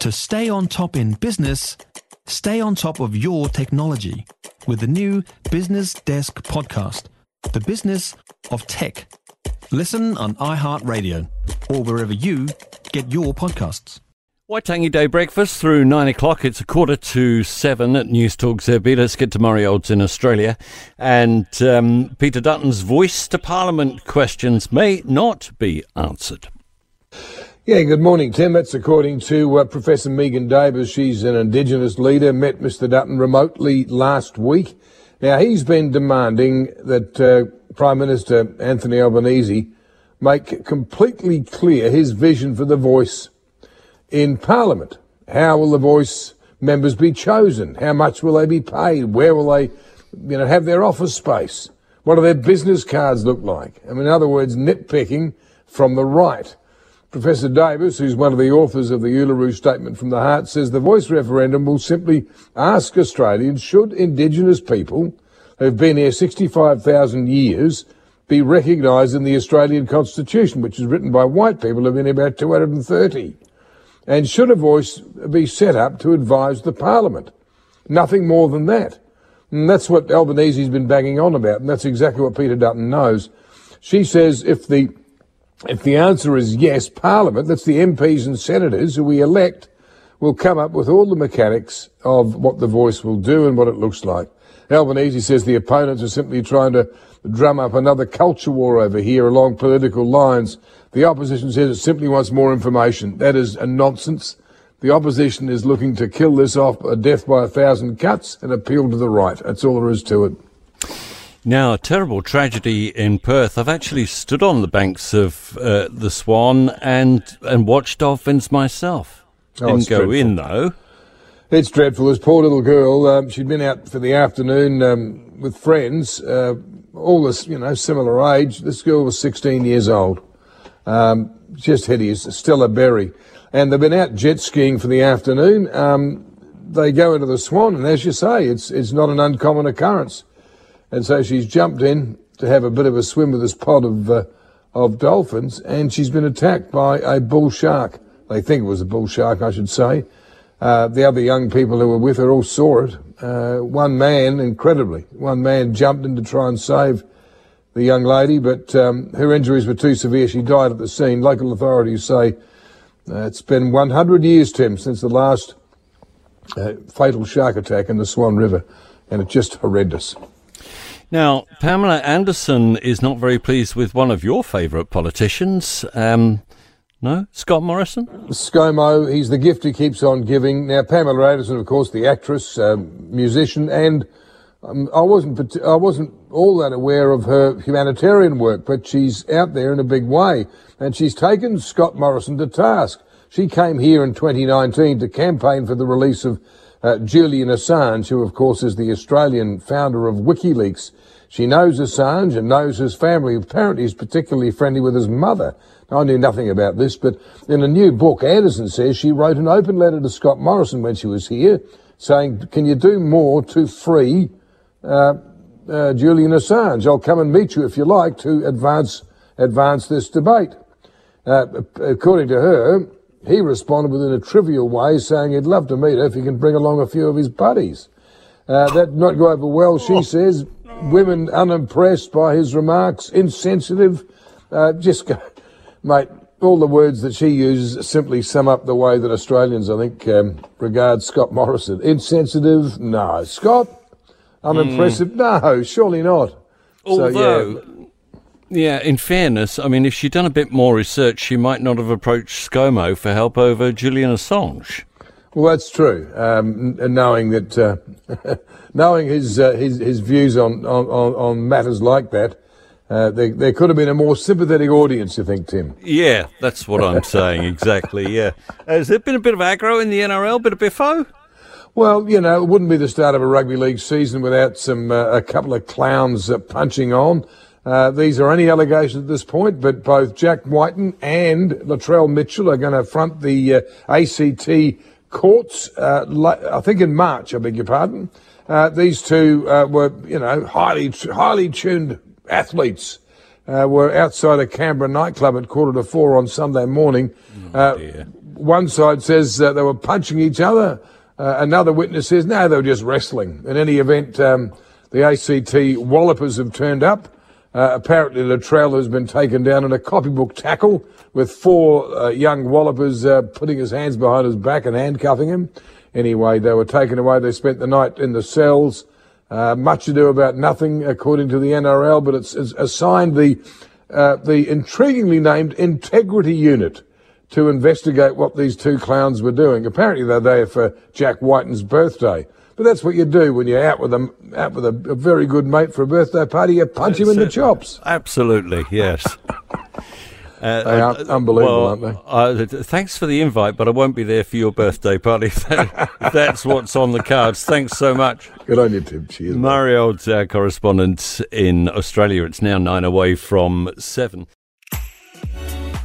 To stay on top in business, stay on top of your technology with the new Business Desk podcast, The Business of Tech. Listen on iHeartRadio or wherever you get your podcasts. Waitangi Day breakfast through nine o'clock. It's a quarter to seven at News Talk ZB. Let's get to Murray Olds in Australia. And um, Peter Dutton's voice to Parliament questions may not be answered. Yeah, good morning, Tim. That's according to uh, Professor Megan Davis. She's an Indigenous leader, met Mr. Dutton remotely last week. Now, he's been demanding that uh, Prime Minister Anthony Albanese make completely clear his vision for the voice in Parliament. How will the voice members be chosen? How much will they be paid? Where will they, you know, have their office space? What do their business cards look like? I mean, in other words, nitpicking from the right. Professor Davis, who's one of the authors of the Uluru Statement from the Heart, says the voice referendum will simply ask Australians should Indigenous people who've been here 65,000 years be recognised in the Australian Constitution, which is written by white people who've been here about 230. And should a voice be set up to advise the Parliament? Nothing more than that. And that's what Albanese's been banging on about, and that's exactly what Peter Dutton knows. She says if the if the answer is yes, Parliament, that's the MPs and senators who we elect, will come up with all the mechanics of what the voice will do and what it looks like. Albanese says the opponents are simply trying to drum up another culture war over here along political lines. The opposition says it simply wants more information. That is a nonsense. The opposition is looking to kill this off a death by a thousand cuts and appeal to the right. That's all there is to it. Now, a terrible tragedy in Perth. I've actually stood on the banks of uh, the Swan and and watched dolphins myself. Oh, Didn't go dreadful. in though. It's dreadful. This poor little girl, um, she'd been out for the afternoon um, with friends, uh, all this, you know, similar age. This girl was 16 years old. Um, just hideous. Stella Berry. And they've been out jet skiing for the afternoon. Um, they go into the Swan, and as you say, it's, it's not an uncommon occurrence. And so she's jumped in to have a bit of a swim with this pod of, uh, of dolphins, and she's been attacked by a bull shark. They think it was a bull shark, I should say. Uh, the other young people who were with her all saw it. Uh, one man, incredibly, one man jumped in to try and save the young lady, but um, her injuries were too severe. She died at the scene. Local authorities say uh, it's been 100 years, Tim, since the last uh, fatal shark attack in the Swan River, and it's just horrendous. Now, Pamela Anderson is not very pleased with one of your favourite politicians. Um, no, Scott Morrison. ScoMo, he's the gift he keeps on giving. Now, Pamela Anderson, of course, the actress, um, musician, and um, I wasn't I wasn't all that aware of her humanitarian work, but she's out there in a big way, and she's taken Scott Morrison to task. She came here in 2019 to campaign for the release of uh, Julian Assange, who, of course, is the Australian founder of WikiLeaks. She knows Assange and knows his family. Apparently, he's particularly friendly with his mother. I knew nothing about this, but in a new book, Anderson says she wrote an open letter to Scott Morrison when she was here, saying, "Can you do more to free uh, uh, Julian Assange? I'll come and meet you if you like to advance advance this debate." Uh, according to her, he responded within a trivial way, saying he'd love to meet her if he can bring along a few of his buddies. Uh, that not go over well, she says. Women unimpressed by his remarks, insensitive. Uh, just, go, mate, all the words that she uses simply sum up the way that Australians, I think, um, regard Scott Morrison. Insensitive? No. Scott? Unimpressive? No, surely not. Although, so, yeah. In fairness, I mean, if she'd done a bit more research, she might not have approached ScoMo for help over Julian Assange. Well, that's true. Um, knowing that, uh, knowing his, uh, his his views on, on, on matters like that, uh, there, there could have been a more sympathetic audience. You think, Tim? Yeah, that's what I'm saying exactly. Yeah, has there been a bit of aggro in the NRL, bit of biffo? Well, you know, it wouldn't be the start of a rugby league season without some uh, a couple of clowns uh, punching on. Uh, these are only allegations at this point, but both Jack Wighton and Latrell Mitchell are going to front the uh, ACT courts. Uh, I think in March. I beg your pardon. Uh, these two uh, were, you know, highly highly tuned athletes. Uh, were outside a Canberra nightclub at quarter to four on Sunday morning. Oh, one side says uh, they were punching each other. Uh, another witness says, no, they were just wrestling. In any event, um, the ACT Wallopers have turned up. Uh, apparently, Latrell has been taken down in a copybook tackle with four uh, young Wallopers uh, putting his hands behind his back and handcuffing him. Anyway, they were taken away. They spent the night in the cells. Uh, much ado about nothing, according to the NRL, but it's, it's assigned the uh, the intriguingly named Integrity Unit to investigate what these two clowns were doing. Apparently, they're there for Jack Wighton's birthday. But that's what you do when you're out with a out with a, a very good mate for a birthday party. You punch him in the chops. Absolutely, yes. Uh, they are unbelievable, well, aren't they? Uh, thanks for the invite, but I won't be there for your birthday party. that's what's on the cards. Thanks so much. Good on you, Tim. Cheers. Murray Old's our correspondent in Australia. It's now nine away from seven.